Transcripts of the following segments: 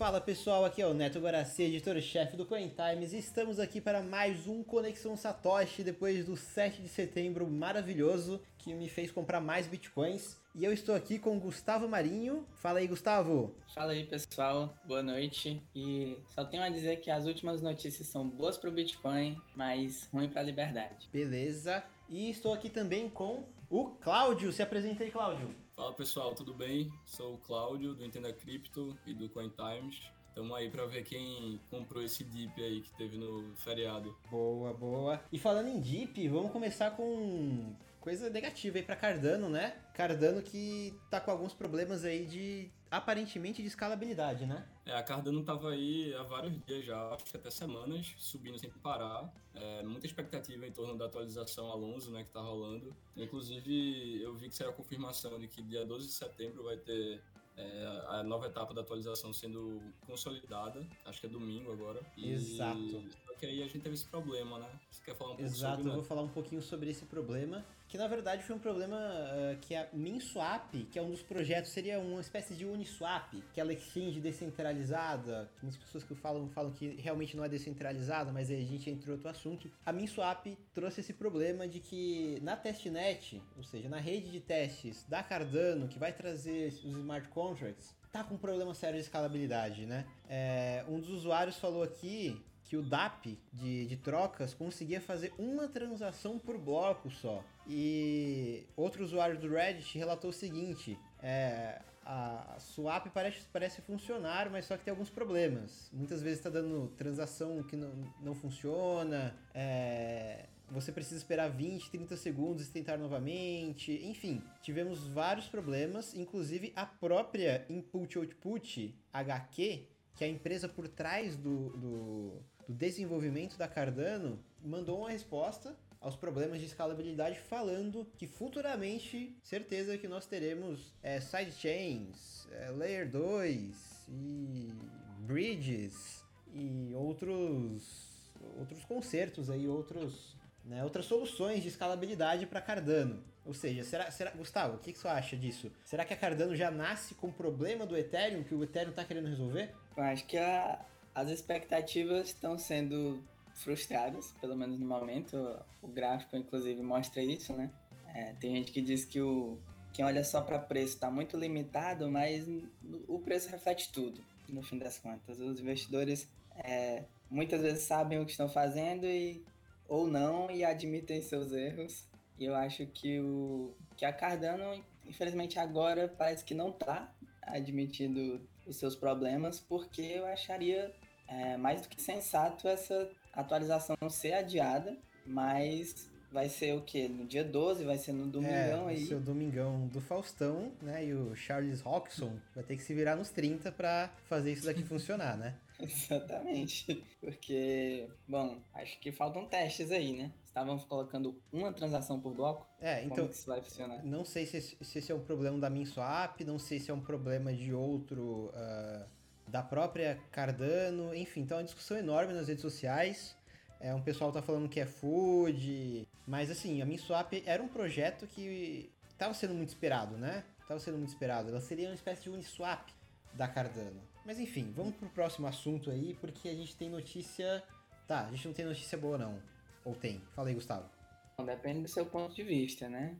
Fala pessoal, aqui é o Neto Guaraci, editor-chefe do Coin Times, e estamos aqui para mais um Conexão Satoshi depois do 7 de setembro maravilhoso que me fez comprar mais bitcoins. E eu estou aqui com o Gustavo Marinho. Fala aí, Gustavo. Fala aí, pessoal. Boa noite. E só tenho a dizer que as últimas notícias são boas para o Bitcoin, mas ruim para a liberdade. Beleza. E estou aqui também com o Cláudio. Se apresenta aí, Cláudio. Fala pessoal, tudo bem? Sou o Cláudio do Entenda Cripto e do Coin Times. Estamos aí para ver quem comprou esse dip aí que teve no feriado. Boa, boa. E falando em dip, vamos começar com coisa negativa aí para Cardano, né? Cardano que tá com alguns problemas aí de aparentemente de escalabilidade, né? É, a Cardano tava aí há vários dias já, acho que até semanas, subindo sem parar. É, muita expectativa em torno da atualização Alonso, né, que tá rolando. Inclusive, eu vi que saiu a confirmação de que dia 12 de setembro vai ter é, a nova etapa da atualização sendo consolidada, acho que é domingo agora. E... Exato. Só que aí a gente teve esse problema, né? Você quer falar um pouco Exato, sobre, eu vou falar um pouquinho sobre esse problema, que na verdade foi um problema uh, que a MinSwap, que é um dos projetos, seria uma espécie de Uniswap, aquela exchange descentralizada, que muitas pessoas que falam, falam que realmente não é descentralizada, mas aí a gente entrou outro assunto. A MinSwap trouxe esse problema de que na testnet, ou seja, na rede de testes da Cardano, que vai trazer os smart contracts, contracts tá com um problema sério de escalabilidade, né? É, um dos usuários falou aqui que o DAP de, de trocas conseguia fazer uma transação por bloco só. E outro usuário do Reddit relatou o seguinte: é, a swap parece, parece funcionar, mas só que tem alguns problemas. Muitas vezes está dando transação que não, não funciona, é, você precisa esperar 20, 30 segundos e tentar novamente. Enfim, tivemos vários problemas, inclusive a própria Input Output HQ, que é a empresa por trás do, do, do desenvolvimento da Cardano, mandou uma resposta aos problemas de escalabilidade, falando que futuramente, certeza que nós teremos é, sidechains, é, Layer 2 e bridges e outros outros concertos aí, outros né, outras soluções de escalabilidade para Cardano. Ou seja, será, será Gustavo, o que, que você acha disso? Será que a Cardano já nasce com o problema do Ethereum que o Ethereum está querendo resolver? Eu acho que a, as expectativas estão sendo frustradas, pelo menos no momento. O gráfico, inclusive, mostra isso, né? É, tem gente que diz que o quem olha só para preço está muito limitado, mas o preço reflete tudo, no fim das contas. Os investidores é, muitas vezes sabem o que estão fazendo e ou não e admitem seus erros. E eu acho que o que a Cardano, infelizmente agora parece que não está admitindo os seus problemas, porque eu acharia é, mais do que sensato essa atualização ser adiada, mas vai ser o que? No dia 12, vai ser no domingão é, aí. Vai ser o domingão do Faustão, né? E o Charles Roxon vai ter que se virar nos 30 para fazer isso daqui funcionar, né? Exatamente. Porque, bom, acho que faltam testes aí, né? Estavam colocando uma transação por bloco. É, então. Como que isso vai funcionar? Não sei se, se esse é um problema da MinSwap, não sei se é um problema de outro. Uh, da própria Cardano, enfim, então é uma discussão enorme nas redes sociais. É, um pessoal tá falando que é food, mas assim, a MinSwap era um projeto que estava sendo muito esperado, né? Tava sendo muito esperado. Ela seria uma espécie de Uniswap da Cardano. Mas enfim, vamos pro próximo assunto aí, porque a gente tem notícia. Tá, a gente não tem notícia boa não. Ou tem? Fala aí, Gustavo. Bom, depende do seu ponto de vista, né?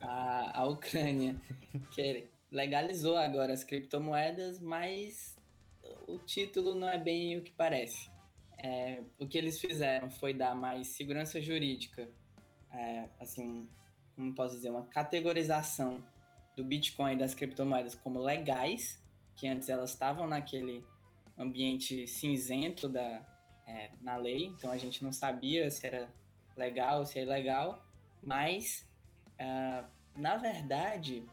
A, a Ucrânia que legalizou agora as criptomoedas, mas o título não é bem o que parece. É, o que eles fizeram foi dar mais segurança jurídica, é, assim, como posso dizer, uma categorização do Bitcoin e das criptomoedas como legais que antes elas estavam naquele ambiente cinzento da, é, na lei, então a gente não sabia se era legal se é ilegal, mas uh, na verdade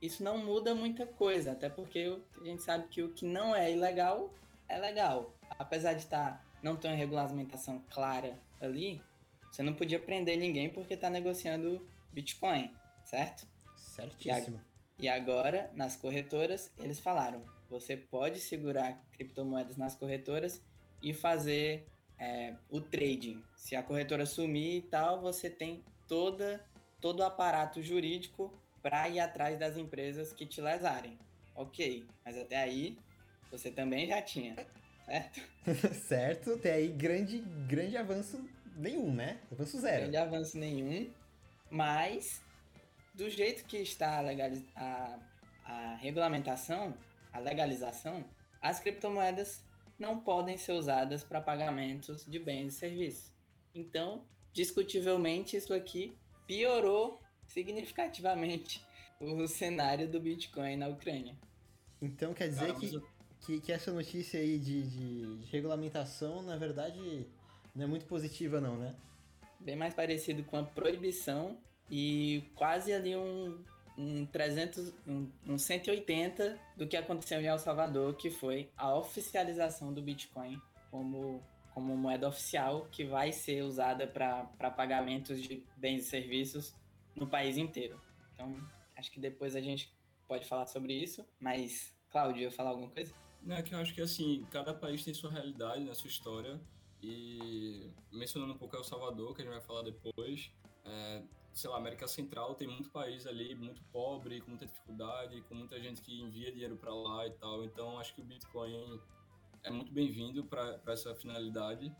isso não muda muita coisa, até porque a gente sabe que o que não é ilegal é legal. Apesar de estar tá, não ter uma regulamentação clara ali, você não podia prender ninguém porque está negociando Bitcoin, certo? Certíssimo. E agora, nas corretoras, eles falaram: você pode segurar criptomoedas nas corretoras e fazer é, o trading. Se a corretora sumir e tal, você tem toda, todo o aparato jurídico para ir atrás das empresas que te lesarem. Ok, mas até aí você também já tinha, certo? certo, tem aí grande, grande avanço nenhum, né? Avanço zero. Grande avanço nenhum, mas do jeito que está a, legaliz... a, a regulamentação, a legalização, as criptomoedas não podem ser usadas para pagamentos de bens e serviços. Então, discutivelmente, isso aqui piorou significativamente o cenário do Bitcoin na Ucrânia. Então quer dizer que, que, que, essa notícia aí de, de, de, regulamentação, na verdade, não é muito positiva não, né? Bem mais parecido com a proibição e quase ali um, um 300, um, um 180 do que aconteceu em El Salvador, que foi a oficialização do Bitcoin como, como moeda oficial que vai ser usada para pagamentos de bens e serviços no país inteiro. Então, acho que depois a gente pode falar sobre isso, mas, Cláudio, ia falar alguma coisa? Não, é que eu acho que, assim, cada país tem sua realidade, né, sua história, e mencionando um pouco El Salvador, que a gente vai falar depois, é, sei lá, América Central tem muito país ali muito pobre, com muita dificuldade, com muita gente que envia dinheiro para lá e tal. Então acho que o Bitcoin é muito bem-vindo para essa finalidade.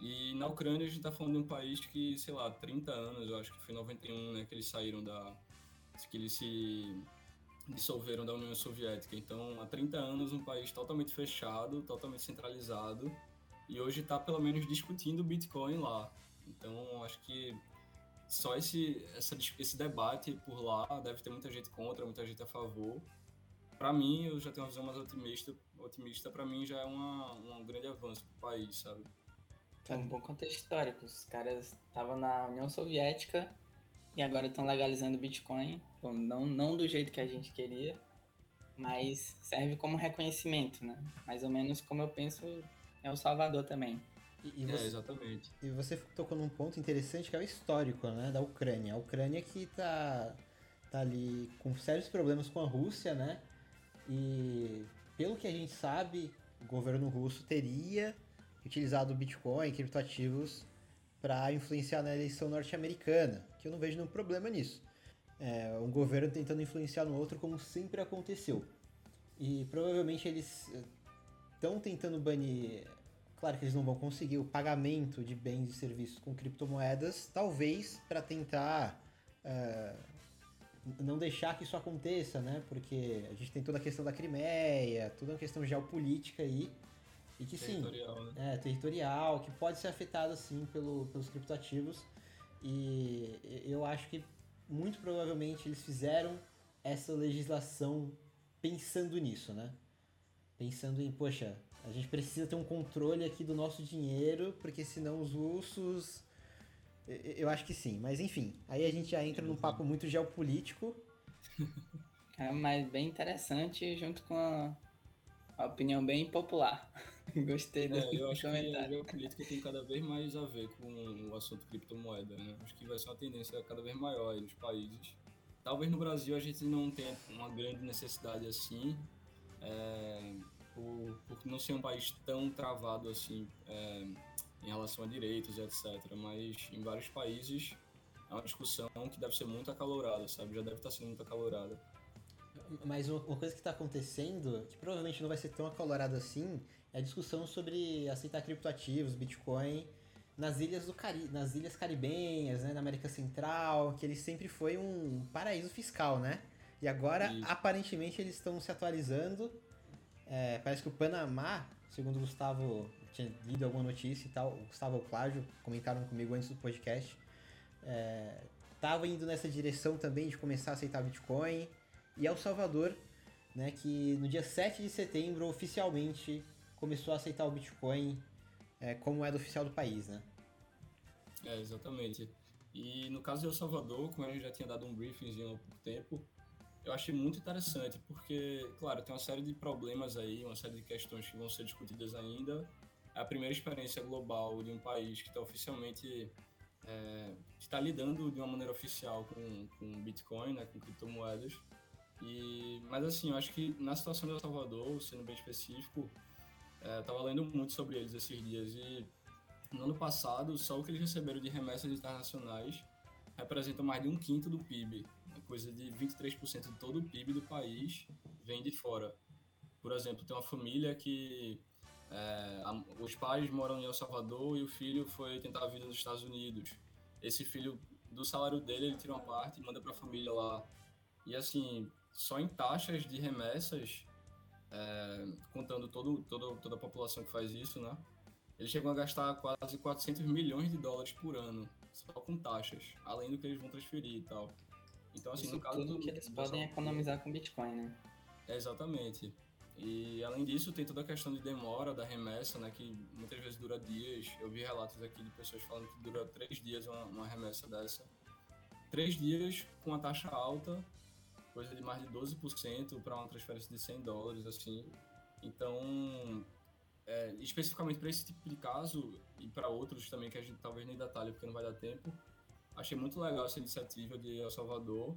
E na Ucrânia a gente está falando de um país que, sei lá, 30 anos, eu acho que foi 91, né, que eles saíram da que eles se dissolveram da União Soviética. Então, há 30 anos um país totalmente fechado, totalmente centralizado, e hoje está pelo menos discutindo o Bitcoin lá. Então, acho que só esse, essa, esse debate por lá deve ter muita gente contra, muita gente a favor. Para mim, eu já tenho uma visão mais otimista. Otimista, para mim, já é uma, um grande avanço para o país, sabe? É um bom contexto histórico. Os caras estavam na União Soviética e agora estão legalizando o Bitcoin. Bom, não, não do jeito que a gente queria, mas serve como reconhecimento, né? Mais ou menos como eu penso é o Salvador também. E, e é, você, é, exatamente. E você tocou num ponto interessante que é o histórico, né, da Ucrânia. A Ucrânia que tá, tá ali com sérios problemas com a Rússia, né? E pelo que a gente sabe, o governo russo teria utilizado o Bitcoin, criptoativos, para influenciar na eleição norte-americana, que eu não vejo nenhum problema nisso. É um governo tentando influenciar no outro, como sempre aconteceu. E provavelmente eles estão tentando banir Claro que eles não vão conseguir o pagamento de bens e serviços com criptomoedas, talvez para tentar uh, não deixar que isso aconteça, né? Porque a gente tem toda a questão da Crimeia, toda a questão geopolítica aí. E que sim, né? é, territorial, que pode ser afetado sim pelo, pelos criptoativos. E eu acho que muito provavelmente eles fizeram essa legislação pensando nisso, né? Pensando em, poxa, a gente precisa ter um controle aqui do nosso dinheiro, porque senão os russos. Eu acho que sim, mas enfim. Aí a gente já entra num papo muito geopolítico. É, mas bem interessante, junto com a, a opinião bem popular. Gostei do é, eu acho comentário. que a geopolítica tem cada vez mais a ver com o assunto criptomoeda, né? Acho que vai ser uma tendência cada vez maior aí nos países. Talvez no Brasil a gente não tenha uma grande necessidade assim. É por, por não ser um país tão travado assim é, em relação a direitos e etc. Mas em vários países é uma discussão que deve ser muito acalorada, sabe? Já deve estar sendo muito acalorada. Mas uma coisa que está acontecendo, que provavelmente não vai ser tão acalorada assim, é a discussão sobre aceitar criptoativos, Bitcoin, nas ilhas do Cari nas ilhas caribenhas, né, na América Central, que ele sempre foi um paraíso fiscal, né? E agora, Isso. aparentemente, eles estão se atualizando é, parece que o Panamá, segundo o Gustavo, tinha lido alguma notícia e tal, o Gustavo e o Cláudio comentaram comigo antes do podcast, estava é, indo nessa direção também de começar a aceitar Bitcoin. E El Salvador, né, que no dia 7 de setembro oficialmente começou a aceitar o Bitcoin é, como moeda oficial do país, né? É, exatamente. E no caso de El Salvador, como gente já tinha dado um briefing há pouco tempo, eu achei muito interessante, porque, claro, tem uma série de problemas aí, uma série de questões que vão ser discutidas ainda. É a primeira experiência global de um país que está oficialmente é, está lidando de uma maneira oficial com, com Bitcoin, né, com criptomoedas. E, mas assim, eu acho que na situação de El Salvador, sendo bem específico, é, lendo muito sobre eles esses dias e no ano passado, só o que eles receberam de remessas internacionais representa mais de um quinto do PIB coisa de 23% de todo o PIB do país vem de fora. Por exemplo, tem uma família que é, a, os pais moram em El Salvador e o filho foi tentar a vida nos Estados Unidos. Esse filho, do salário dele, ele tira uma parte e manda para a família lá. E assim, só em taxas de remessas, é, contando todo, todo, toda a população que faz isso, né? Eles chegam a gastar quase 400 milhões de dólares por ano, só com taxas, além do que eles vão transferir e tal. Então, assim, Isso no caso tudo do, que eles podem economizar com Bitcoin, né? É, exatamente. E além disso, tem toda a questão de demora da remessa, né? Que muitas vezes dura dias. Eu vi relatos aqui de pessoas falando que dura três dias uma, uma remessa dessa. Três dias com a taxa alta, coisa de mais de 12% para uma transferência de 100 dólares, assim. Então, é, especificamente para esse tipo de caso e para outros também que a gente talvez nem detalhe porque não vai dar tempo, achei muito legal essa iniciativa de El Salvador.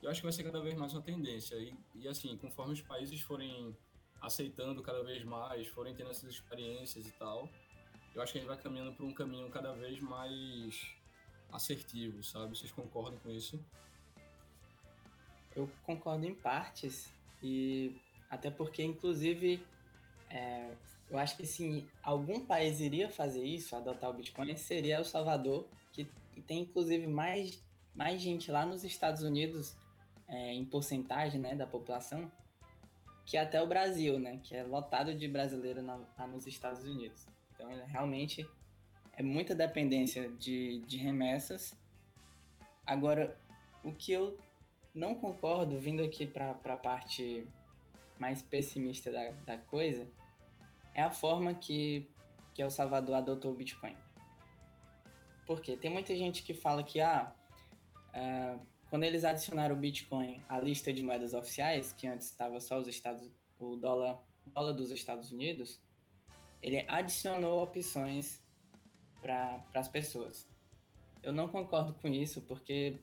E eu acho que vai ser cada vez mais uma tendência. E, e assim, conforme os países forem aceitando cada vez mais, forem tendo essas experiências e tal, eu acho que a gente vai caminhando por um caminho cada vez mais assertivo, sabe? Vocês concordam com isso? Eu concordo em partes e até porque, inclusive, é, eu acho que se algum país iria fazer isso, adotar o Bitcoin, seria El Salvador, que tem inclusive mais, mais gente lá nos Estados Unidos, é, em porcentagem né, da população, que até o Brasil, né? Que é lotado de brasileiro na, lá nos Estados Unidos. Então, realmente é muita dependência de, de remessas. Agora, o que eu não concordo, vindo aqui para a parte mais pessimista da, da coisa, é a forma que, que El Salvador adotou o Bitcoin. Por quê? Tem muita gente que fala que, ah, uh, quando eles adicionaram o Bitcoin à lista de moedas oficiais, que antes estava só os Estados, o dólar, dólar dos Estados Unidos, ele adicionou opções para as pessoas. Eu não concordo com isso, porque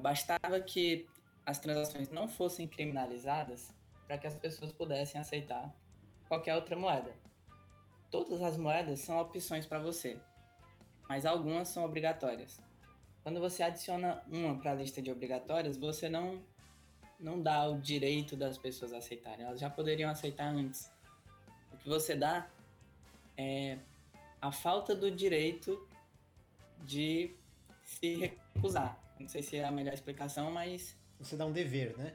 bastava que as transações não fossem criminalizadas para que as pessoas pudessem aceitar qualquer outra moeda. Todas as moedas são opções para você, mas algumas são obrigatórias. Quando você adiciona uma para a lista de obrigatórias, você não não dá o direito das pessoas aceitarem. Elas já poderiam aceitar antes. O que você dá é a falta do direito de se recusar. Não sei se é a melhor explicação, mas. Você dá um dever, né?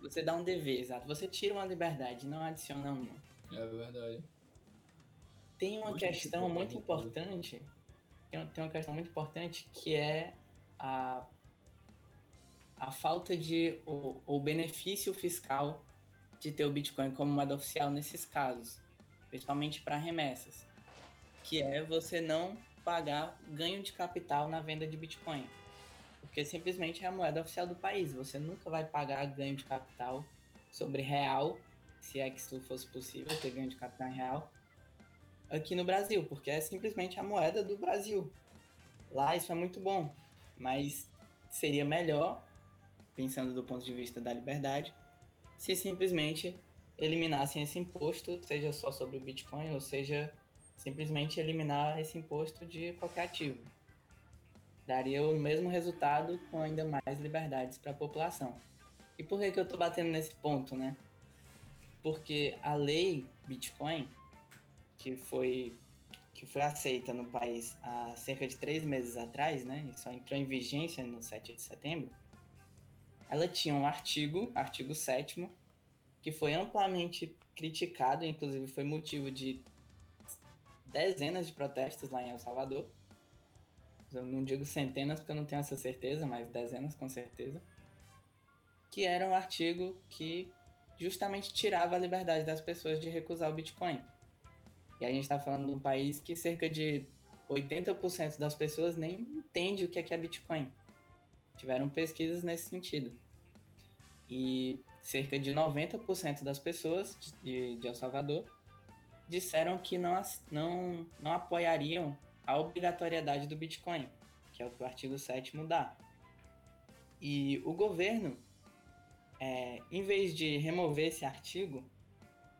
Você dá um dever, exato. Você tira uma liberdade, não adiciona uma. É verdade. Tem uma questão muito importante. Tem uma questão muito importante que é a, a falta de o, o benefício fiscal de ter o Bitcoin como moeda oficial nesses casos, principalmente para remessas, que é você não pagar ganho de capital na venda de Bitcoin, porque simplesmente é a moeda oficial do país. Você nunca vai pagar ganho de capital sobre real, se é que isso fosse possível ter ganho de capital em real, aqui no Brasil, porque é simplesmente a moeda do Brasil. Lá isso é muito bom, mas seria melhor, pensando do ponto de vista da liberdade, se simplesmente eliminassem esse imposto, seja só sobre o Bitcoin, ou seja, simplesmente eliminar esse imposto de qualquer ativo. Daria o mesmo resultado com ainda mais liberdades para a população. E por que, que eu estou batendo nesse ponto, né? Porque a lei Bitcoin, que foi que foi aceita no país há cerca de três meses atrás, né, e só entrou em vigência no 7 de setembro, ela tinha um artigo, artigo 7 que foi amplamente criticado, inclusive foi motivo de dezenas de protestos lá em El Salvador. Eu não digo centenas porque eu não tenho essa certeza, mas dezenas com certeza. Que era um artigo que justamente tirava a liberdade das pessoas de recusar o Bitcoin. E a gente está falando de um país que cerca de 80% das pessoas nem entende o que é, que é Bitcoin. Tiveram pesquisas nesse sentido. E cerca de 90% das pessoas de, de El Salvador disseram que não, não, não apoiariam a obrigatoriedade do Bitcoin, que é o que o artigo 7 dá. E o governo, é, em vez de remover esse artigo,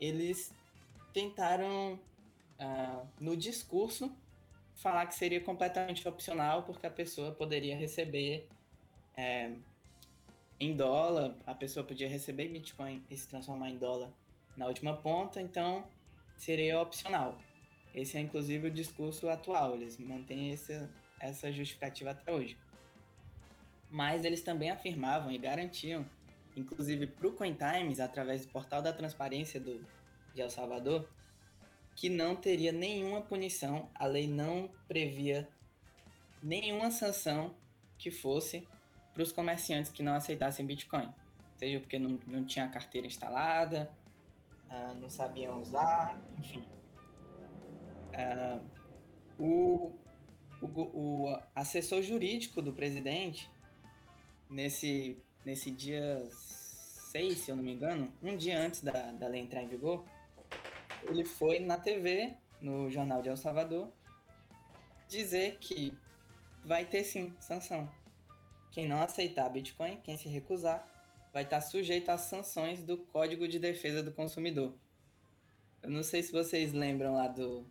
eles tentaram uh, no discurso, falar que seria completamente opcional, porque a pessoa poderia receber é, em dólar, a pessoa podia receber Bitcoin e se transformar em dólar na última ponta, então seria opcional. Esse é inclusive o discurso atual, eles mantêm esse, essa justificativa até hoje. Mas eles também afirmavam e garantiam, inclusive para o CoinTimes, através do portal da transparência do, de El Salvador, que não teria nenhuma punição, a lei não previa nenhuma sanção que fosse para os comerciantes que não aceitassem Bitcoin. Seja porque não, não tinha carteira instalada, uh, não sabiam usar, enfim. Uh, o, o, o, assessor jurídico do presidente, nesse, nesse dia 6, se eu não me engano, um dia antes da, da lei entrar em vigor, ele foi na TV, no Jornal de El Salvador, dizer que vai ter sim sanção. Quem não aceitar Bitcoin, quem se recusar, vai estar sujeito às sanções do Código de Defesa do Consumidor. Eu não sei se vocês lembram lá do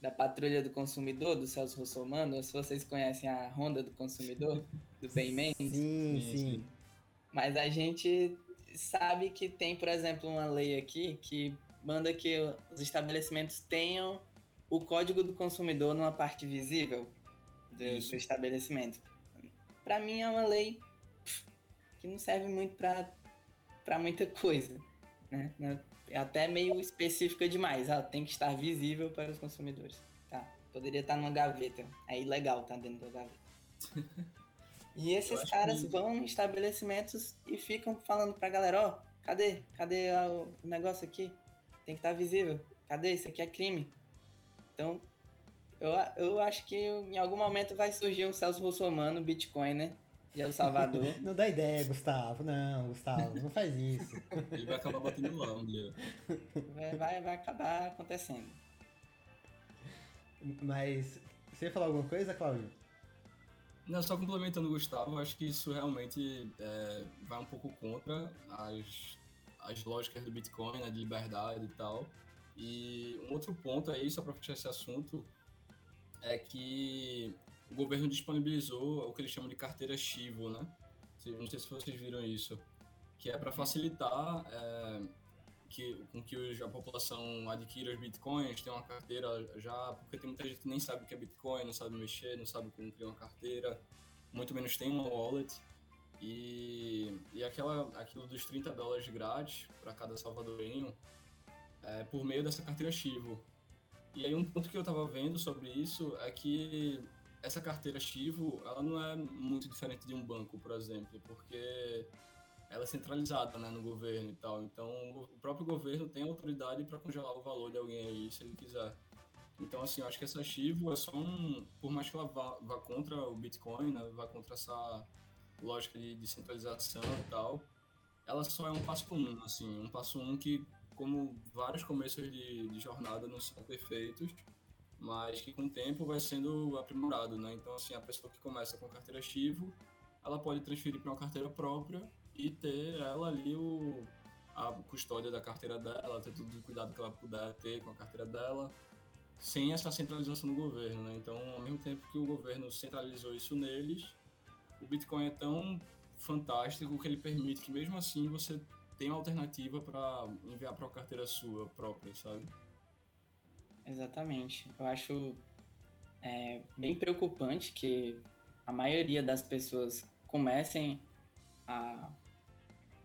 da Patrulha do Consumidor, do Celso Russomano, se vocês conhecem a Ronda do Consumidor, do Ben Mendes. Sim, sim. Mas a gente sabe que tem, por exemplo, uma lei aqui que manda que os estabelecimentos tenham o código do consumidor numa parte visível do, do estabelecimento. Para mim é uma lei que não serve muito para muita coisa, né? É até meio específica demais. Ela tem que estar visível para os consumidores. Tá? Poderia estar numa gaveta. É ilegal estar dentro da gaveta. E esses caras que... vão em estabelecimentos e ficam falando pra galera, ó, oh, cadê? Cadê o negócio aqui? tem que estar visível. Cadê? Isso aqui é crime. Então, eu, eu acho que em algum momento vai surgir um Celso Russomano, Bitcoin, né? De El Salvador. não dá ideia, Gustavo. Não, Gustavo, não faz isso. Ele vai acabar batendo lá um Vai, vai, vai acabar acontecendo. Mas, você ia falar alguma coisa, Cláudio? Não, só complementando o Gustavo, acho que isso realmente é, vai um pouco contra as as lógicas do Bitcoin, né, de liberdade e tal. E um outro ponto aí, só para fechar esse assunto, é que o governo disponibilizou o que eles chamam de carteira Chivo, né? Não sei se vocês viram isso, que é para facilitar é, que, com que a população adquira os bitcoins, tenha uma carteira já, porque tem muita gente que nem sabe o que é bitcoin, não sabe mexer, não sabe como criar uma carteira, muito menos tem uma wallet. E, e aquela, aquilo dos 30 dólares grátis para cada salvadorenho é, por meio dessa carteira Chivo. E aí um ponto que eu estava vendo sobre isso é que essa carteira Chivo, ela não é muito diferente de um banco, por exemplo, porque ela é centralizada né, no governo e tal. Então o próprio governo tem autoridade para congelar o valor de alguém aí, se ele quiser. Então, assim, eu acho que essa Chivo é só um. Por mais que ela vá, vá contra o Bitcoin, né, vá contra essa lógica de descentralização e tal, ela só é um passo um, assim, um passo um que, como vários começos de, de jornada não são perfeitos, mas que com o tempo vai sendo aprimorado, né? Então, assim, a pessoa que começa com carteira Chivo, ela pode transferir para uma carteira própria e ter ela ali o, a custódia da carteira dela, ter todo o cuidado que ela puder ter com a carteira dela, sem essa centralização do governo, né? Então, ao mesmo tempo que o governo centralizou isso neles, o Bitcoin é tão fantástico que ele permite que mesmo assim você tenha uma alternativa para enviar para uma carteira sua própria, sabe? Exatamente. Eu acho é, bem preocupante que a maioria das pessoas comecem a,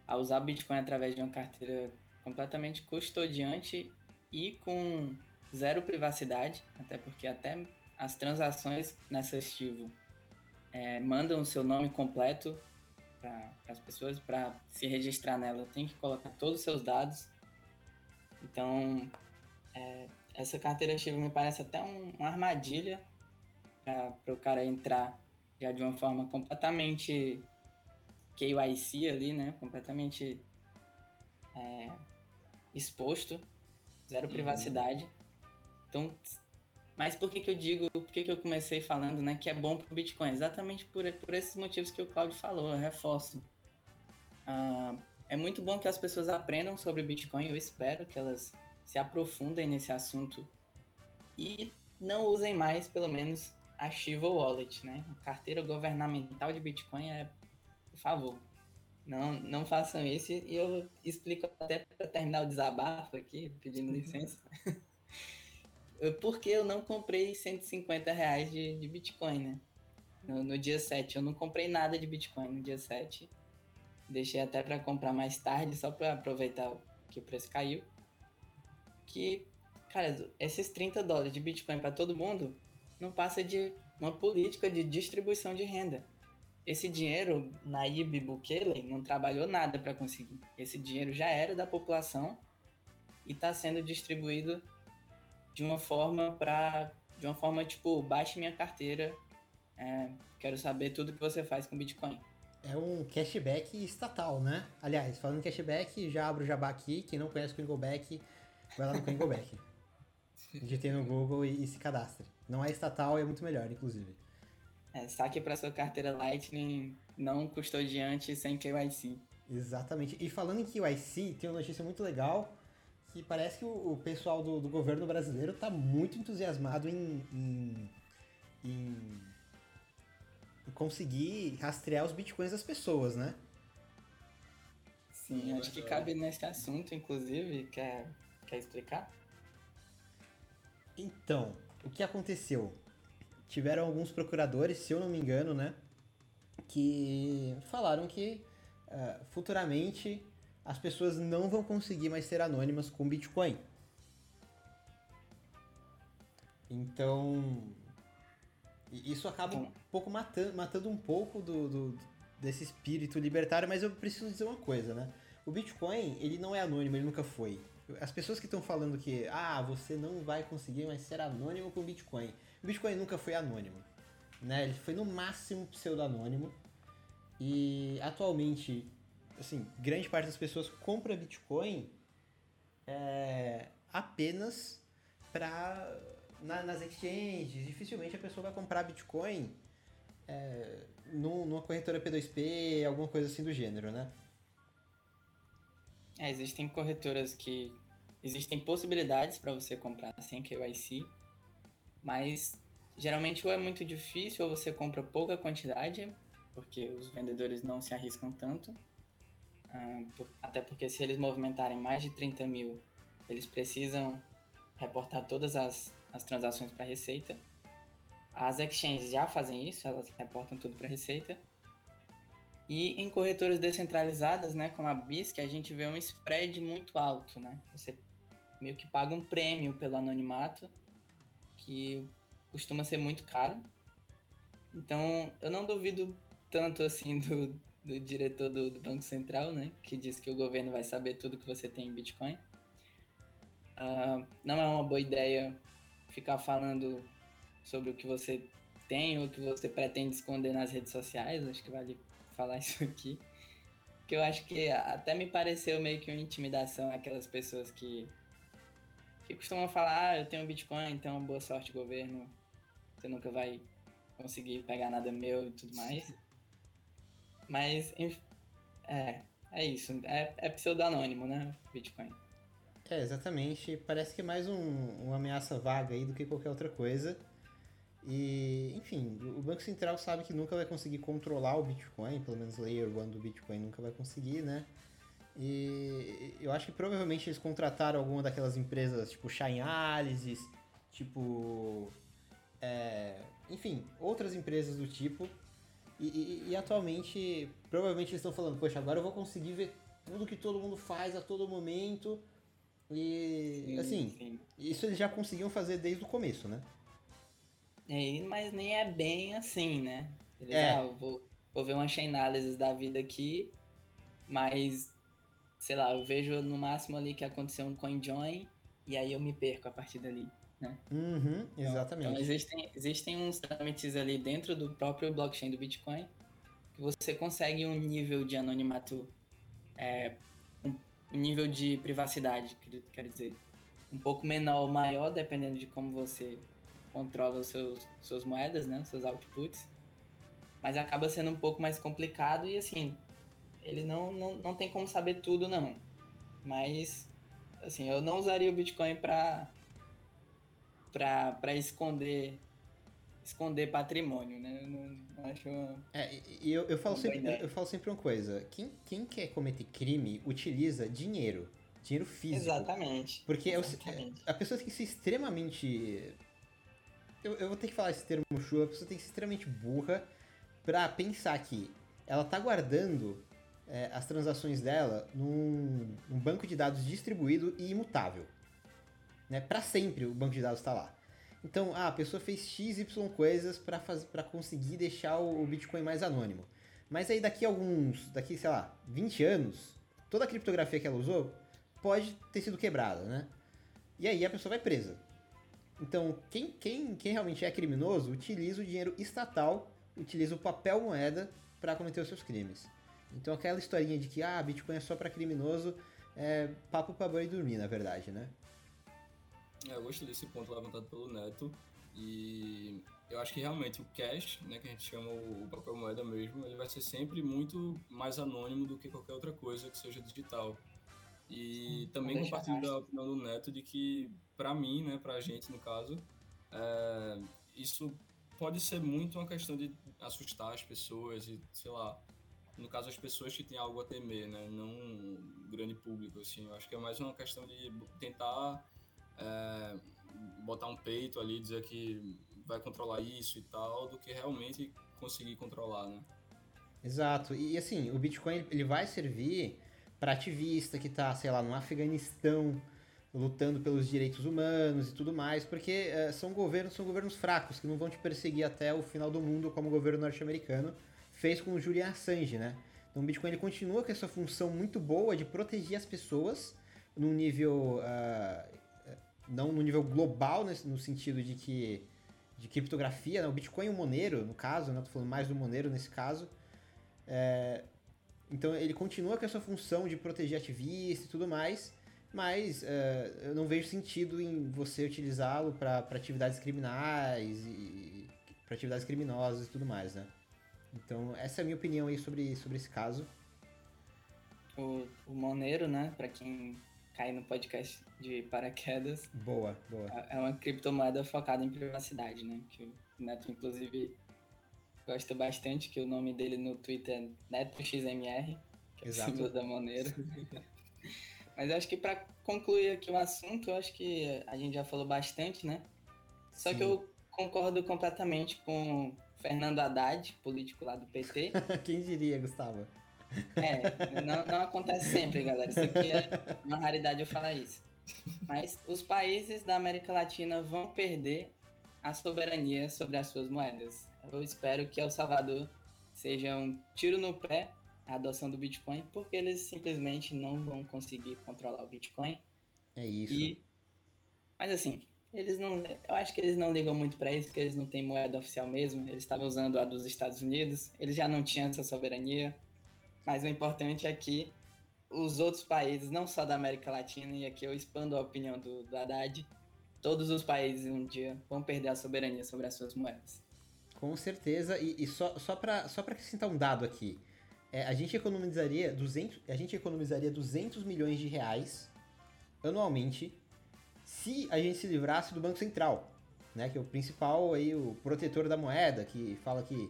a usar Bitcoin através de uma carteira completamente custodiante e com zero privacidade, até porque até as transações nessa estivo é, mandam o seu nome completo para as pessoas para se registrar nela. Tem que colocar todos os seus dados. Então, é, essa carteira ativa me parece até um, uma armadilha para o cara entrar já de uma forma completamente KYC ali, né? Completamente é, exposto, zero uhum. privacidade. Então, mas por que, que eu digo, por que, que eu comecei falando né, que é bom para o Bitcoin? Exatamente por, por esses motivos que o Claudio falou, eu reforço. Ah, é muito bom que as pessoas aprendam sobre Bitcoin, eu espero que elas se aprofundem nesse assunto e não usem mais, pelo menos, a Shiva Wallet, né? A carteira governamental de Bitcoin é, por favor, Não, não façam isso e eu explico até para terminar o desabafo aqui, pedindo licença. Por que eu não comprei 150 reais de, de Bitcoin, né? No, no, dia 7. Eu não comprei nada de Bitcoin no dia 7. Deixei até para comprar mais tarde, só para aproveitar que o preço caiu. Que, cara, esses 30 dólares de Bitcoin para todo mundo não passa de uma política de distribuição de renda. Esse dinheiro, Naib Bukele não trabalhou nada para conseguir. Esse dinheiro já era da população e está sendo distribuído de uma forma para de uma forma tipo baixe minha carteira, é, quero saber tudo que você faz com Bitcoin. É um cashback estatal, né? Aliás, falando em cashback, já abro o jabá aqui. Quem não conhece o Coingoback, vai lá no Coingoback. Digitei no Google e, e se cadastre. Não é estatal e é muito melhor, inclusive. É, saque para sua carteira Lightning não custodiante sem KYC. Exatamente. E falando em KYC, tem uma notícia muito legal que parece que o, o pessoal do, do, governo brasileiro está muito entusiasmado em, em, em, em, conseguir rastrear os bitcoins das pessoas, né? Sim, acho que cabe nesse assunto, inclusive. Quer, quer explicar? Então, o que aconteceu? Tiveram alguns procuradores, se eu não me engano, né? Que falaram que uh, futuramente as pessoas não vão conseguir mais ser anônimas com Bitcoin. Então, isso acaba um pouco matando, matando um pouco do, do, desse espírito libertário, mas eu preciso dizer uma coisa, né? O Bitcoin, ele não é anônimo, ele nunca foi. As pessoas que estão falando que, ah, você não vai conseguir mais ser anônimo com Bitcoin. O Bitcoin nunca foi anônimo, né? Ele foi no máximo pseudo-anônimo. E atualmente assim, grande parte das pessoas compra Bitcoin é, apenas para na, nas exchanges. Dificilmente a pessoa vai comprar Bitcoin é, numa corretora P2P, alguma coisa assim do gênero, né? É, existem corretoras que existem possibilidades para você comprar sem KYC, mas geralmente ou é muito difícil ou você compra pouca quantidade, porque os vendedores não se arriscam tanto, ah, até porque se eles movimentarem mais de 30 mil, eles precisam reportar todas as, as transações para a Receita. As exchanges já fazem isso, elas reportam tudo para a Receita. E em corretoras descentralizadas, né, como a BISC, a gente vê um spread muito alto, né? Você meio que paga um prêmio pelo anonimato, que costuma ser muito caro. Então, eu não duvido tanto assim do, do diretor do, do, Banco Central, né? Que diz que o governo vai saber tudo que você tem em Bitcoin. Uh, não é uma boa ideia ficar falando sobre o que você tem ou o que você pretende esconder nas redes sociais. Acho que vale falar isso aqui. Que eu acho que até me pareceu meio que uma intimidação aquelas pessoas que, que costumam falar: ah, eu tenho Bitcoin, então boa sorte, governo. Você nunca vai conseguir pegar nada meu e tudo mais. Mas, é, é isso. É, é pseudonônimo, né? Bitcoin. É, exatamente. Parece que é mais um, uma ameaça vaga aí do que qualquer outra coisa. E, enfim, o Banco Central sabe que nunca vai conseguir controlar o Bitcoin, pelo menos Layer 1 do Bitcoin nunca vai conseguir, né? E eu acho que provavelmente eles contrataram alguma daquelas empresas, tipo Chainalysis, tipo. É, enfim, outras empresas do tipo, e, e, e, atualmente, provavelmente eles estão falando, poxa, agora eu vou conseguir ver tudo que todo mundo faz a todo momento. E sim, assim, sim. isso eles já conseguiam fazer desde o começo, né? É, mas nem é bem assim, né? Eles, é. Ah, vou, vou ver uma análise da vida aqui, mas sei lá, eu vejo no máximo ali que aconteceu um CoinJoin e aí eu me perco a partir dali né? Uhum, exatamente. Então, existem, existem uns trâmites ali dentro do próprio blockchain do Bitcoin que você consegue um nível de anonimato, é, um, nível de privacidade, quer dizer, um pouco menor ou maior, dependendo de como você controla os seus suas moedas, né, seus outputs. Mas acaba sendo um pouco mais complicado e assim, ele não, não, não tem como saber tudo não. Mas assim, eu não usaria o Bitcoin para para esconder esconder patrimônio, né? Eu não acho. Uma... É, e eu, eu, falo sempre, eu, eu falo sempre uma coisa: quem, quem quer cometer crime utiliza dinheiro. Dinheiro físico. Exatamente. Porque Exatamente. É, a pessoa tem que ser extremamente. Eu, eu vou ter que falar esse termo chulo, a pessoa tem que ser extremamente burra pra pensar que ela tá guardando é, as transações dela num, num, banco de dados distribuído e imutável. Né? Para sempre o banco de dados está lá. Então, ah, a pessoa fez XY coisas para conseguir deixar o, o Bitcoin mais anônimo. Mas aí daqui a alguns, daqui, sei lá, 20 anos, toda a criptografia que ela usou pode ter sido quebrada, né? E aí a pessoa vai presa. Então, quem, quem, quem realmente é criminoso utiliza o dinheiro estatal, utiliza o papel moeda para cometer os seus crimes. Então, aquela historinha de que ah, Bitcoin é só para criminoso é papo para boi dormir, na verdade, né? É, eu gostei desse ponto levantado pelo Neto. E eu acho que realmente o cash, né, que a gente chama o papel moeda mesmo, ele vai ser sempre muito mais anônimo do que qualquer outra coisa que seja digital. E também compartilho a opinião do Neto de que, para mim, né, pra gente no caso, é, isso pode ser muito uma questão de assustar as pessoas e, sei lá, no caso as pessoas que têm algo a temer, né, não o grande público, assim. Eu acho que é mais uma questão de tentar é, botar um peito ali, dizer que vai controlar isso e tal, do que realmente conseguir controlar, né? Exato. E assim, o Bitcoin ele vai servir para ativista que tá, sei lá, no Afeganistão lutando pelos direitos humanos e tudo mais, porque é, são governos são governos fracos que não vão te perseguir até o final do mundo como o governo norte-americano fez com o Julian Assange, né? Então o Bitcoin ele continua com essa função muito boa de proteger as pessoas num nível uh, não no nível global, no sentido de que de criptografia, né? o Bitcoin e o Monero, no caso, né? tô falando mais do Monero nesse caso, é, então ele continua com essa função de proteger ativistas e tudo mais, mas é, eu não vejo sentido em você utilizá-lo para atividades criminais e para atividades criminosas e tudo mais, né? Então essa é a minha opinião aí sobre, sobre esse caso. O, o Monero, né? Para quem cair no podcast de paraquedas. Boa, boa. É uma criptomoeda focada em privacidade, né? Que o Neto, inclusive, gosta bastante, que o nome dele no Twitter é NetoXMR, que é o símbolo da Monero. Mas eu acho que para concluir aqui o assunto, eu acho que a gente já falou bastante, né? Só Sim. que eu concordo completamente com Fernando Haddad, político lá do PT. Quem diria, Gustavo? É, não, não acontece sempre, galera. Isso aqui é uma raridade eu falar isso. Mas os países da América Latina vão perder a soberania sobre as suas moedas. Eu espero que El Salvador seja um tiro no pé a adoção do Bitcoin, porque eles simplesmente não vão conseguir controlar o Bitcoin. É isso. E... Mas assim, eles não, eu acho que eles não ligam muito para isso, porque eles não têm moeda oficial mesmo. Eles estavam usando a dos Estados Unidos, eles já não tinham essa soberania. Mas o importante é que os outros países, não só da América Latina, e aqui eu expando a opinião do, do Haddad, todos os países um dia vão perder a soberania sobre as suas moedas. Com certeza, e, e só, só para só acrescentar um dado aqui, é, a, gente economizaria 200, a gente economizaria 200 milhões de reais anualmente se a gente se livrasse do Banco Central, né, que é o principal aí, o protetor da moeda, que fala que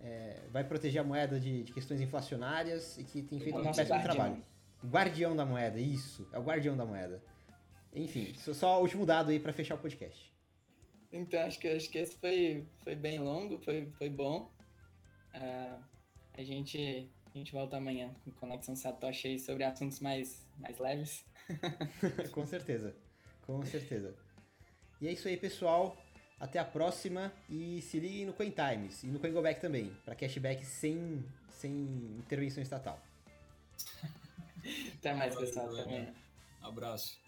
é, vai proteger a moeda de, de, questões inflacionárias e que tem feito um péssimo trabalho. Guardião da moeda, isso, é o guardião da moeda. Enfim, só o último dado aí para fechar o podcast. Então, acho que, acho que esse foi, foi bem longo, foi, foi bom. Uh, a, gente, a gente volta amanhã com Conexão Satoshi sobre assuntos mais, mais leves. com certeza, com certeza. E é isso aí, pessoal. Até a próxima e se liguem no Coin Times e no Coin Go Back também, para cashback sem, sem intervenção estatal. Até mais, pessoal. Até amanhã. Abraço.